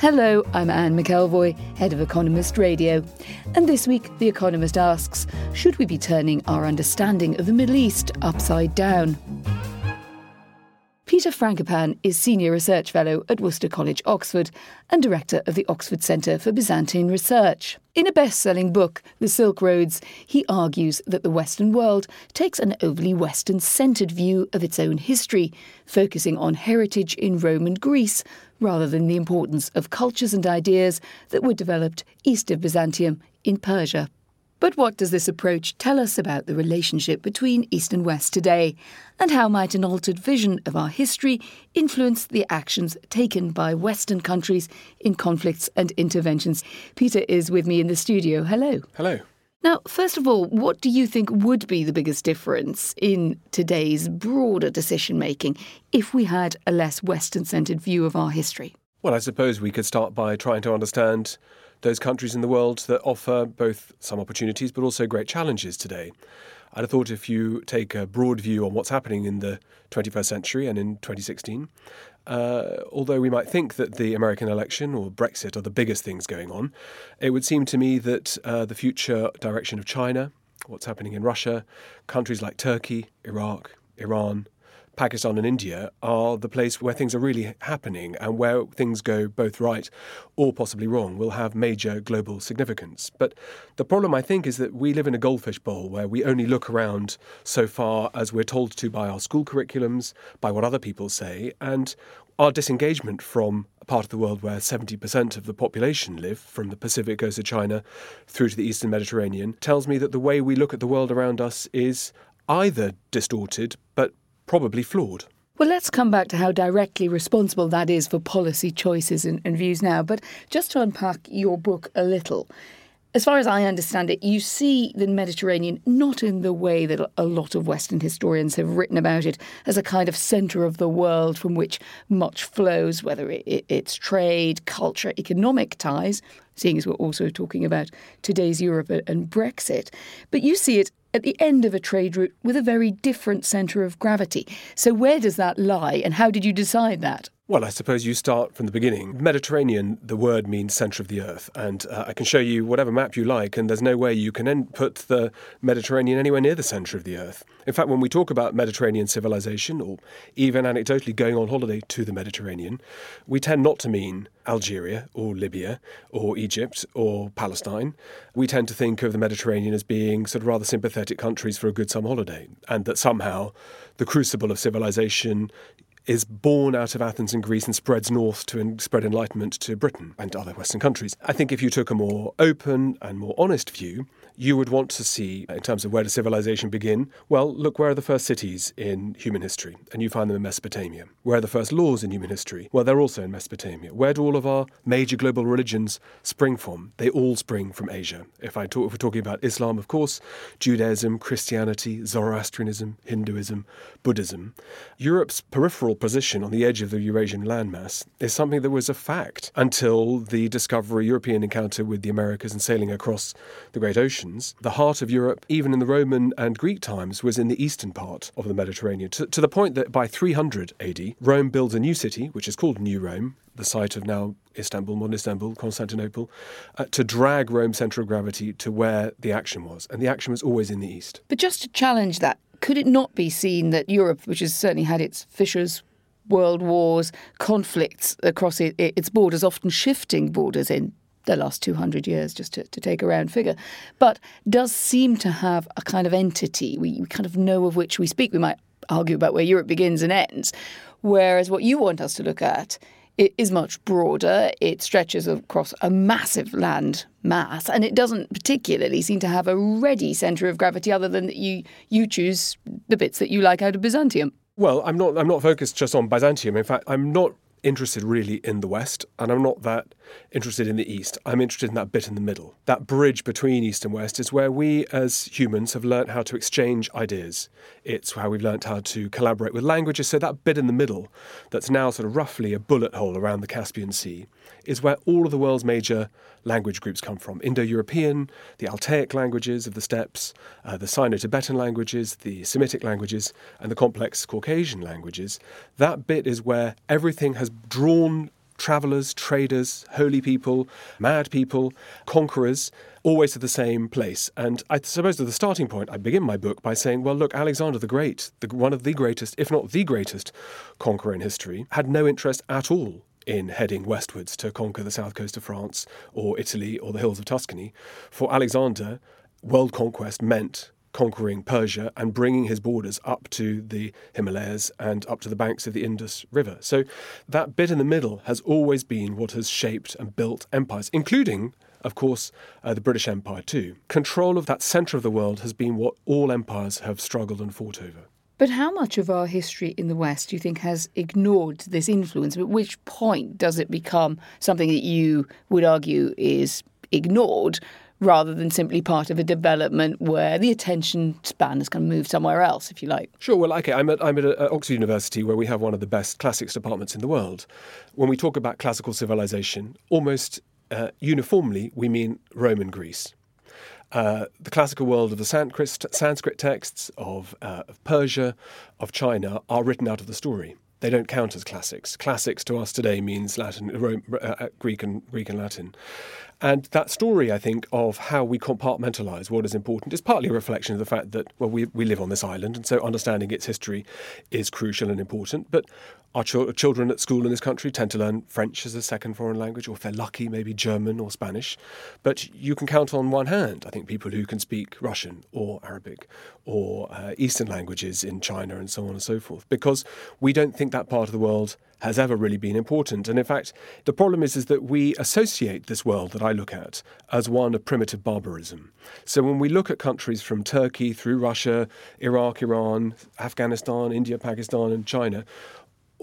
Hello, I'm Anne McElvoy, head of Economist Radio. And this week, The Economist asks Should we be turning our understanding of the Middle East upside down? Peter Frankopan is Senior Research Fellow at Worcester College, Oxford, and Director of the Oxford Centre for Byzantine Research. In a best selling book, The Silk Roads, he argues that the Western world takes an overly Western centred view of its own history, focusing on heritage in Rome and Greece rather than the importance of cultures and ideas that were developed east of Byzantium in Persia. But what does this approach tell us about the relationship between East and West today? And how might an altered vision of our history influence the actions taken by Western countries in conflicts and interventions? Peter is with me in the studio. Hello. Hello. Now, first of all, what do you think would be the biggest difference in today's broader decision making if we had a less Western centred view of our history? Well, I suppose we could start by trying to understand those countries in the world that offer both some opportunities but also great challenges today. I'd have thought if you take a broad view on what's happening in the 21st century and in 2016, uh, although we might think that the American election or Brexit are the biggest things going on, it would seem to me that uh, the future direction of China, what's happening in Russia, countries like Turkey, Iraq, Iran, Pakistan and India are the place where things are really happening and where things go both right or possibly wrong will have major global significance. But the problem, I think, is that we live in a goldfish bowl where we only look around so far as we're told to by our school curriculums, by what other people say, and our disengagement from a part of the world where 70% of the population live, from the Pacific goes to China through to the Eastern Mediterranean, tells me that the way we look at the world around us is either distorted but probably flawed. Well, let's come back to how directly responsible that is for policy choices and, and, views now. But just to unpack your book a little, as far as I understand it, you see the Mediterranean not in the way that a lot of Western historians have written about it as a kind of centre of the world from which much flows, whether it, it's trade, culture, economic ties, seeing as we're also talking about today's Europe and Brexit. But you see it at the end of a trade route with a very different centre of gravity. So, where does that lie, and how did you decide that? Well, I suppose you start from the beginning. Mediterranean, the word means centre of the earth, and uh, I can show you whatever map you like, and there's no way you can put the Mediterranean anywhere near the centre of the earth. In fact, when we talk about Mediterranean civilization, or even anecdotally going on holiday to the Mediterranean, we tend not to mean Algeria or Libya or Egypt or Palestine. We tend to think of the Mediterranean as being sort of rather sympathetic countries for a good summer holiday, and that somehow the crucible of civilization is born out of Athens and Greece and spreads north to spread enlightenment to Britain and other Western countries. I think if you took a more open and more honest view, you would want to see, in terms of where does civilization begin? Well, look, where are the first cities in human history? And you find them in Mesopotamia. Where are the first laws in human history? Well, they're also in Mesopotamia. Where do all of our major global religions spring from? They all spring from Asia. If, I talk, if we're talking about Islam, of course, Judaism, Christianity, Zoroastrianism, Hinduism, Buddhism. Europe's peripheral position on the edge of the Eurasian landmass is something that was a fact until the discovery, European encounter with the Americas and sailing across the Great oceans. the heart of Europe, even in the Roman and Greek times, was in the eastern part of the Mediterranean, to, to the point that by 300 AD, Rome builds a new city, which is called New Rome, the site of now Istanbul, modern Istanbul, Constantinople, uh, to drag Rome's centre of gravity to where the action was. And the action was always in the east. But just to challenge that, could it not be seen that Europe, which has certainly had its fissures, world wars, conflicts across it, its borders, often shifting borders in the last 200 years, just to, to take a round figure, but does seem to have a kind of entity. We, we kind of know of which we speak. We might argue about where Europe begins and ends. Whereas what you want us to look at is much broader. It stretches across a massive land mass, and it doesn't particularly seem to have a ready centre of gravity other than that you you choose the bits that you like out of Byzantium. Well, I'm not. I'm not focused just on Byzantium. In fact, I'm not interested really in the West, and I'm not that interested in the East. I'm interested in that bit in the middle. That bridge between East and West is where we as humans have learnt how to exchange ideas. It's how we've learnt how to collaborate with languages. So that bit in the middle, that's now sort of roughly a bullet hole around the Caspian Sea, is where all of the world's major language groups come from Indo European, the Altaic languages of the steppes, uh, the Sino Tibetan languages, the Semitic languages, and the complex Caucasian languages. That bit is where everything has drawn travellers, traders, holy people, mad people, conquerors, always to the same place. And I suppose at the starting point, I begin my book by saying, well, look, Alexander the Great, the, one of the greatest, if not the greatest, conqueror in history, had no interest at all in heading westwards to conquer the south coast of France or Italy or the hills of Tuscany. For Alexander, world conquest meant conquering Persia and bringing his borders up to the Himalayas and up to the banks of the Indus River. So that bit in the middle has always been what has shaped and built empires, including of course, uh, the British Empire too. Control of that centre of the world has been what all empires have struggled and fought over. But how much of our history in the West do you think has ignored this influence? At which point does it become something that you would argue is ignored rather than simply part of a development where the attention span has kind of moved somewhere else, if you like. Sure. Well, okay. I'm at, I'm at Oxford University where we have one of the best classics departments in the world. When we talk about classical civilization, almost uh, uniformly we mean Roman Greece. Uh, the classical world of the Sanskrit, Sanskrit texts, of, uh, of Persia, of China, are written out of the story they don't count as classics. Classics to us today means Latin, Rome, uh, uh, Greek, and Greek and Latin. And that story, I think, of how we compartmentalize what is important is partly a reflection of the fact that, well, we, we live on this island, and so understanding its history is crucial and important. But our ch- children at school in this country tend to learn French as a second foreign language, or if they're lucky, maybe German or Spanish. But you can count on one hand, I think, people who can speak Russian or Arabic or uh, Eastern languages in China and so on and so forth, because we don't think that part of the world has ever really been important. And in fact, the problem is, is that we associate this world that I look at as one of primitive barbarism. So when we look at countries from Turkey through Russia, Iraq, Iran, Afghanistan, India, Pakistan, and China,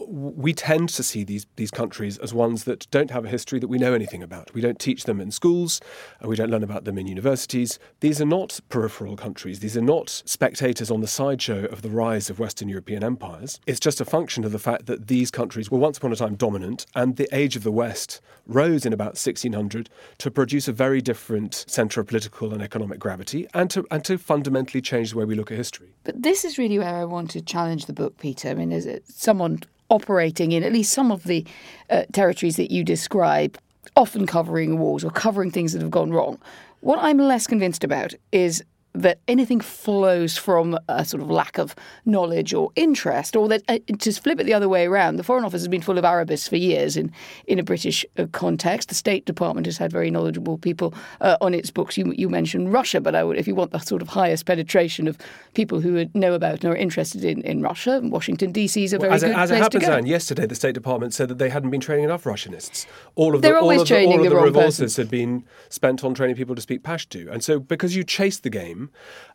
we tend to see these these countries as ones that don't have a history that we know anything about. We don't teach them in schools, uh, we don't learn about them in universities. These are not peripheral countries. These are not spectators on the sideshow of the rise of Western European empires. It's just a function of the fact that these countries were once upon a time dominant, and the age of the West rose in about 1600 to produce a very different centre of political and economic gravity, and to and to fundamentally change the way we look at history. But this is really where I want to challenge the book, Peter. I mean, is it someone operating in at least some of the uh, territories that you describe, often covering wars or covering things that have gone wrong. What I'm less convinced about is that anything flows from a sort of lack of knowledge or interest, or that uh, to flip it the other way around, the Foreign Office has been full of Arabists for years in, in a British uh, context. The State Department has had very knowledgeable people uh, on its books. You, you mentioned Russia, but I would, if you want the sort of highest penetration of people who know about and are interested in, in Russia, Washington, D.C. is a very well, as good it, as place it happens, to go. Anne, yesterday the State Department said that they hadn't been training enough Russianists. All of the, They're always all of training the, all the, of the person. had been spent on training people to speak Pashto. And so because you chase the game,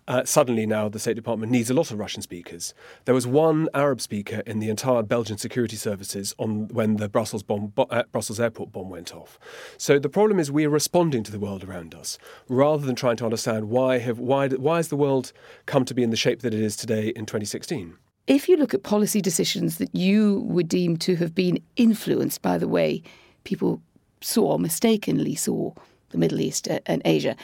uh, suddenly now the State Department needs a lot of Russian speakers. There was one Arab speaker in the entire Belgian security services on when the Brussels bomb, uh, Brussels airport bomb went off. So the problem is we are responding to the world around us rather than trying to understand why have why why has the world come to be in the shape that it is today in 2016. If you look at policy decisions that you would deem to have been influenced by the way people saw, mistakenly saw, the Middle East and Asia,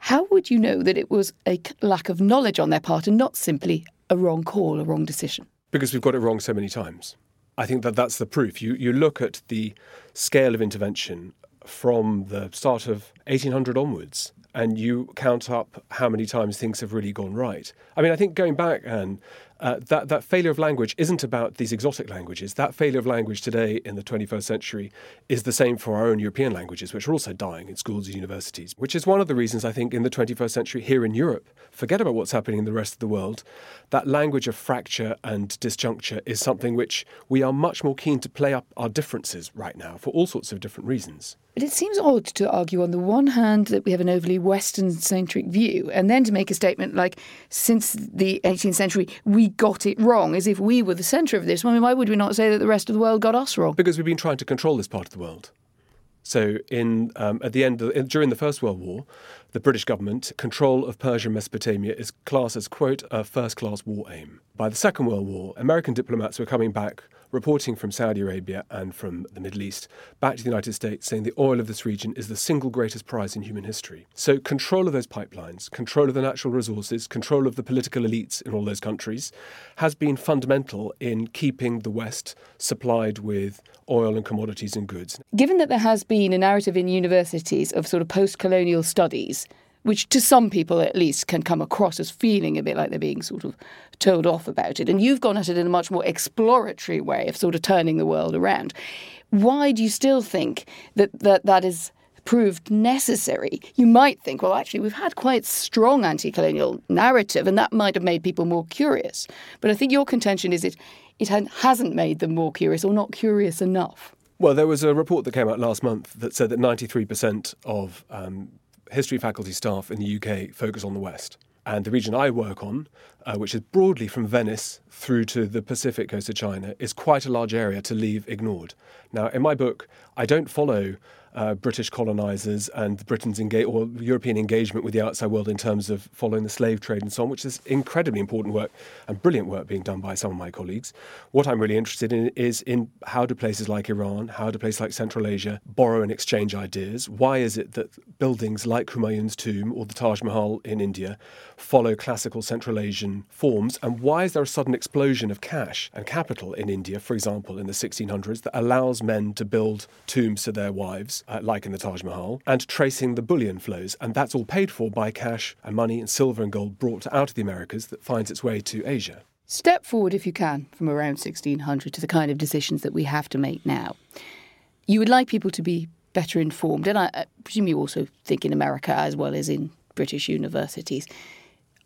how would you know that it was a lack of knowledge on their part and not simply a wrong call, a wrong decision? Because we've got it wrong so many times. I think that that's the proof. You, you look at the scale of intervention from the start of 1800 onwards, and you count up how many times things have really gone right. I mean, I think going back, and uh, that, that failure of language isn't about these exotic languages. That failure of language today in the 21st century is the same for our own European languages, which are also dying in schools and universities, which is one of the reasons I think in the 21st century here in Europe, forget about what's happening in the rest of the world, that language of fracture and disjuncture is something which we are much more keen to play up our differences right now for all sorts of different reasons. But it seems odd to argue on the one hand that we have an overly Western centric view, and then to make a statement like, since the 18th century, we got it wrong, as if we were the centre of this. I mean, why would we not say that the rest of the world got us wrong? Because we've been trying to control this part of the world. So, in um, at the end of, during the First World War, the British government control of Persia and Mesopotamia is classed as quote a first-class war aim. By the Second World War, American diplomats were coming back reporting from Saudi Arabia and from the Middle East back to the United States saying the oil of this region is the single greatest prize in human history. So, control of those pipelines, control of the natural resources, control of the political elites in all those countries has been fundamental in keeping the West supplied with oil and commodities and goods. Given that there has been a narrative in universities of sort of post colonial studies, which to some people at least can come across as feeling a bit like they're being sort of told off about it. And you've gone at it in a much more exploratory way of sort of turning the world around. Why do you still think that that, that is proved necessary? You might think, well, actually, we've had quite strong anti colonial narrative, and that might have made people more curious. But I think your contention is it, it hasn't made them more curious or not curious enough. Well, there was a report that came out last month that said that 93% of um, history faculty staff in the UK focus on the West. And the region I work on, uh, which is broadly from Venice through to the Pacific coast of China, is quite a large area to leave ignored. Now, in my book, I don't follow uh, British colonisers and Britain's engage or European engagement with the outside world in terms of following the slave trade and so on, which is incredibly important work and brilliant work being done by some of my colleagues. What I'm really interested in is in how do places like Iran, how do places like Central Asia borrow and exchange ideas? Why is it that buildings like Humayun's tomb or the Taj Mahal in India follow classical Central Asian forms? And why is there a sudden explosion of cash and capital in India, for example, in the 1600s, that allows men to build tombs to their wives? Uh, like in the Taj Mahal, and tracing the bullion flows. And that's all paid for by cash and money and silver and gold brought out of the Americas that finds its way to Asia. Step forward, if you can, from around 1600 to the kind of decisions that we have to make now. You would like people to be better informed, and I, I presume you also think in America as well as in British universities.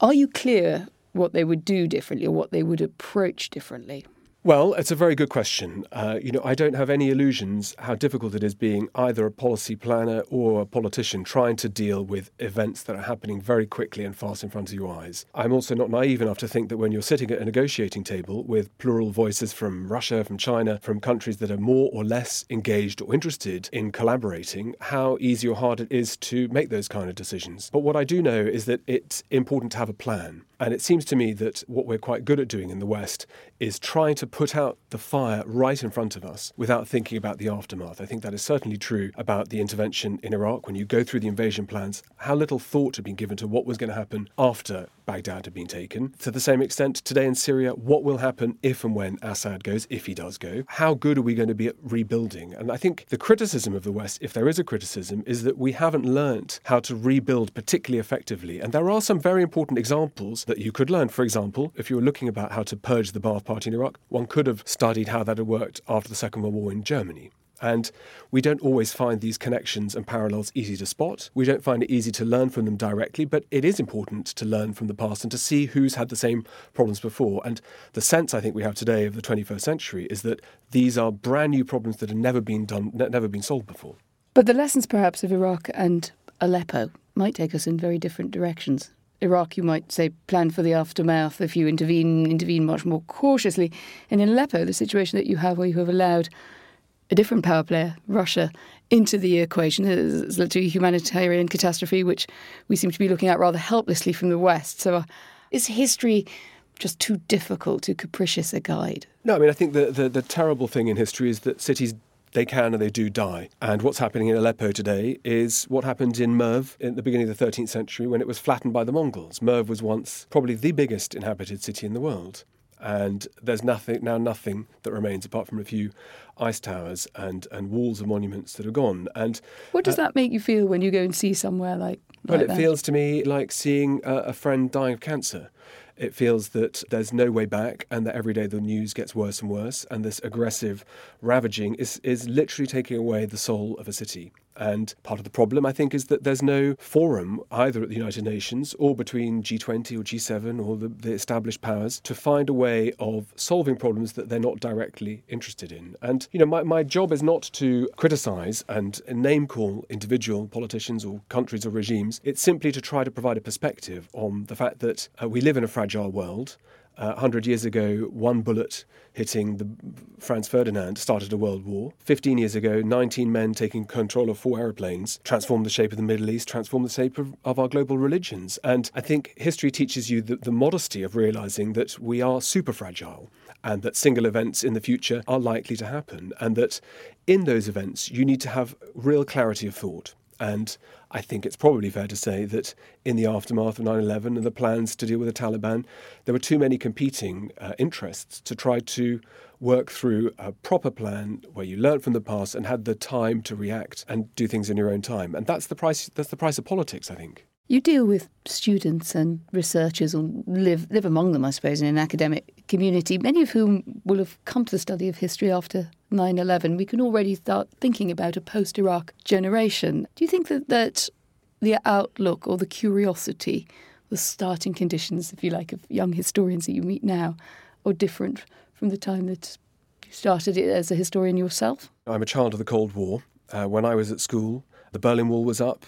Are you clear what they would do differently or what they would approach differently? Well, it's a very good question. Uh, you know, I don't have any illusions how difficult it is being either a policy planner or a politician trying to deal with events that are happening very quickly and fast in front of your eyes. I'm also not naive enough to think that when you're sitting at a negotiating table with plural voices from Russia, from China, from countries that are more or less engaged or interested in collaborating, how easy or hard it is to make those kind of decisions. But what I do know is that it's important to have a plan. And it seems to me that what we're quite good at doing in the West is trying to put out the fire right in front of us without thinking about the aftermath. I think that is certainly true about the intervention in Iraq. When you go through the invasion plans, how little thought had been given to what was going to happen after Baghdad had been taken. To the same extent, today in Syria, what will happen if and when Assad goes, if he does go? How good are we going to be at rebuilding? And I think the criticism of the West, if there is a criticism, is that we haven't learnt how to rebuild particularly effectively. And there are some very important examples that you could learn. For example, if you were looking about how to purge the Ba'ath Party in Iraq, one could have studied how that had worked after the Second World War in Germany. And we don't always find these connections and parallels easy to spot. We don't find it easy to learn from them directly, but it is important to learn from the past and to see who's had the same problems before. And the sense I think we have today of the 21st century is that these are brand new problems that have never been done, never been solved before. But the lessons perhaps of Iraq and Aleppo might take us in very different directions. Iraq, you might say, plan for the aftermath if you intervene, intervene much more cautiously. And in Aleppo, the situation that you have where you have allowed a different power player, Russia, into the equation has led to a humanitarian catastrophe, which we seem to be looking at rather helplessly from the West. So, uh, is history just too difficult, too capricious a guide? No, I mean, I think the, the, the terrible thing in history is that cities they can and they do die. And what's happening in Aleppo today is what happened in Merv in the beginning of the 13th century when it was flattened by the Mongols. Merv was once probably the biggest inhabited city in the world. And there's nothing now nothing that remains apart from a few ice towers and, and walls of monuments that are gone. And what does uh, that make you feel when you go and see somewhere like? Well, like it feels to me like seeing a, a friend dying of cancer. It feels that there's no way back and that every day the news gets worse and worse. And this aggressive ravaging is, is literally taking away the soul of a city. And part of the problem, I think, is that there's no forum either at the United Nations or between G20 or G7 or the, the, established powers to find a way of solving problems that they're not directly interested in. And, you know, my, my job is not to criticize and name call individual politicians or countries or regimes. It's simply to try to provide a perspective on the fact that uh, we live in a fragile world. Uh, 100 years ago, one bullet hitting the Franz Ferdinand started a world war. 15 years ago, 19 men taking control of four aeroplanes transformed the shape of the Middle East, transformed the shape of, of our global religions. And I think history teaches you the, the modesty of realizing that we are super fragile and that single events in the future are likely to happen, and that in those events you need to have real clarity of thought. And I think it's probably fair to say that in the aftermath of 9 11 and the plans to deal with the Taliban, there were too many competing uh, interests to try to work through a proper plan where you learned from the past and had the time to react and do things in your own time. And that's the price, that's the price of politics, I think. You deal with students and researchers, or live live among them, I suppose, in an academic community. Many of whom will have come to the study of history after 9/11. We can already start thinking about a post-Iraq generation. Do you think that that the outlook or the curiosity, the starting conditions, if you like, of young historians that you meet now, are different from the time that you started it as a historian yourself? I'm a child of the Cold War. Uh, when I was at school, the Berlin Wall was up.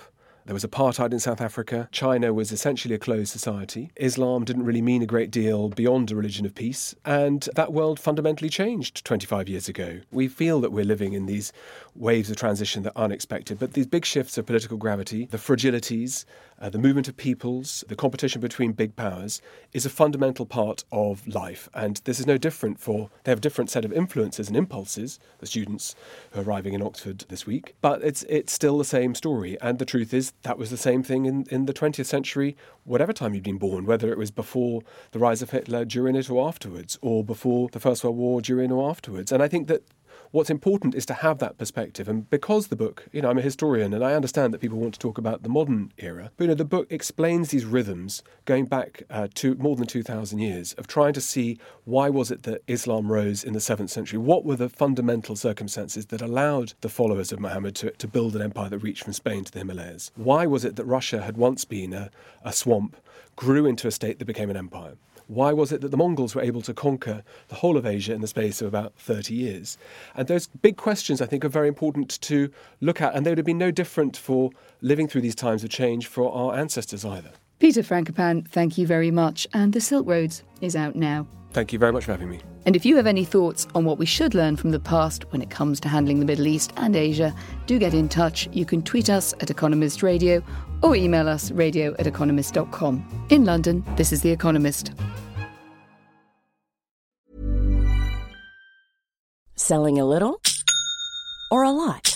There was apartheid in South Africa. China was essentially a closed society. Islam didn't really mean a great deal beyond a religion of peace. And that world fundamentally changed 25 years ago. We feel that we're living in these waves of transition that are unexpected, but these big shifts of political gravity, the fragilities, uh, the movement of peoples, the competition between big powers is a fundamental part of life. And this is no different for, they have a different set of influences and impulses, the students who are arriving in Oxford this week, but it's, it's still the same story. And the truth is, that was the same thing in, in the 20th century, whatever time you'd been born, whether it was before the rise of Hitler, during it, or afterwards, or before the First World War, during or afterwards. And I think that what's important is to have that perspective. And because the book, you know, I'm a historian and I understand that people want to talk about the modern era, but you know, the book explains these rhythms going back uh, to more than 2,000 years of trying to see why was it that Islam rose in the 7th century? What were the fundamental circumstances that allowed the followers of Muhammad to, to build an empire that reached from Spain to the Himalayas? Why was it that Russia had once been a, a swamp, grew into a state that became an empire? Why was it that the Mongols were able to conquer the whole of Asia in the space of about 30 years? And those big questions, I think, are very important to look at, and they would have been no different for living through these times of change for our ancestors either. Peter Frankopan, thank you very much. And The Silk Roads is out now. Thank you very much for having me. And if you have any thoughts on what we should learn from the past when it comes to handling the Middle East and Asia, do get in touch. You can tweet us at Economist Radio or email us radio at economist.com. In London, this is The Economist. Selling a little or a lot?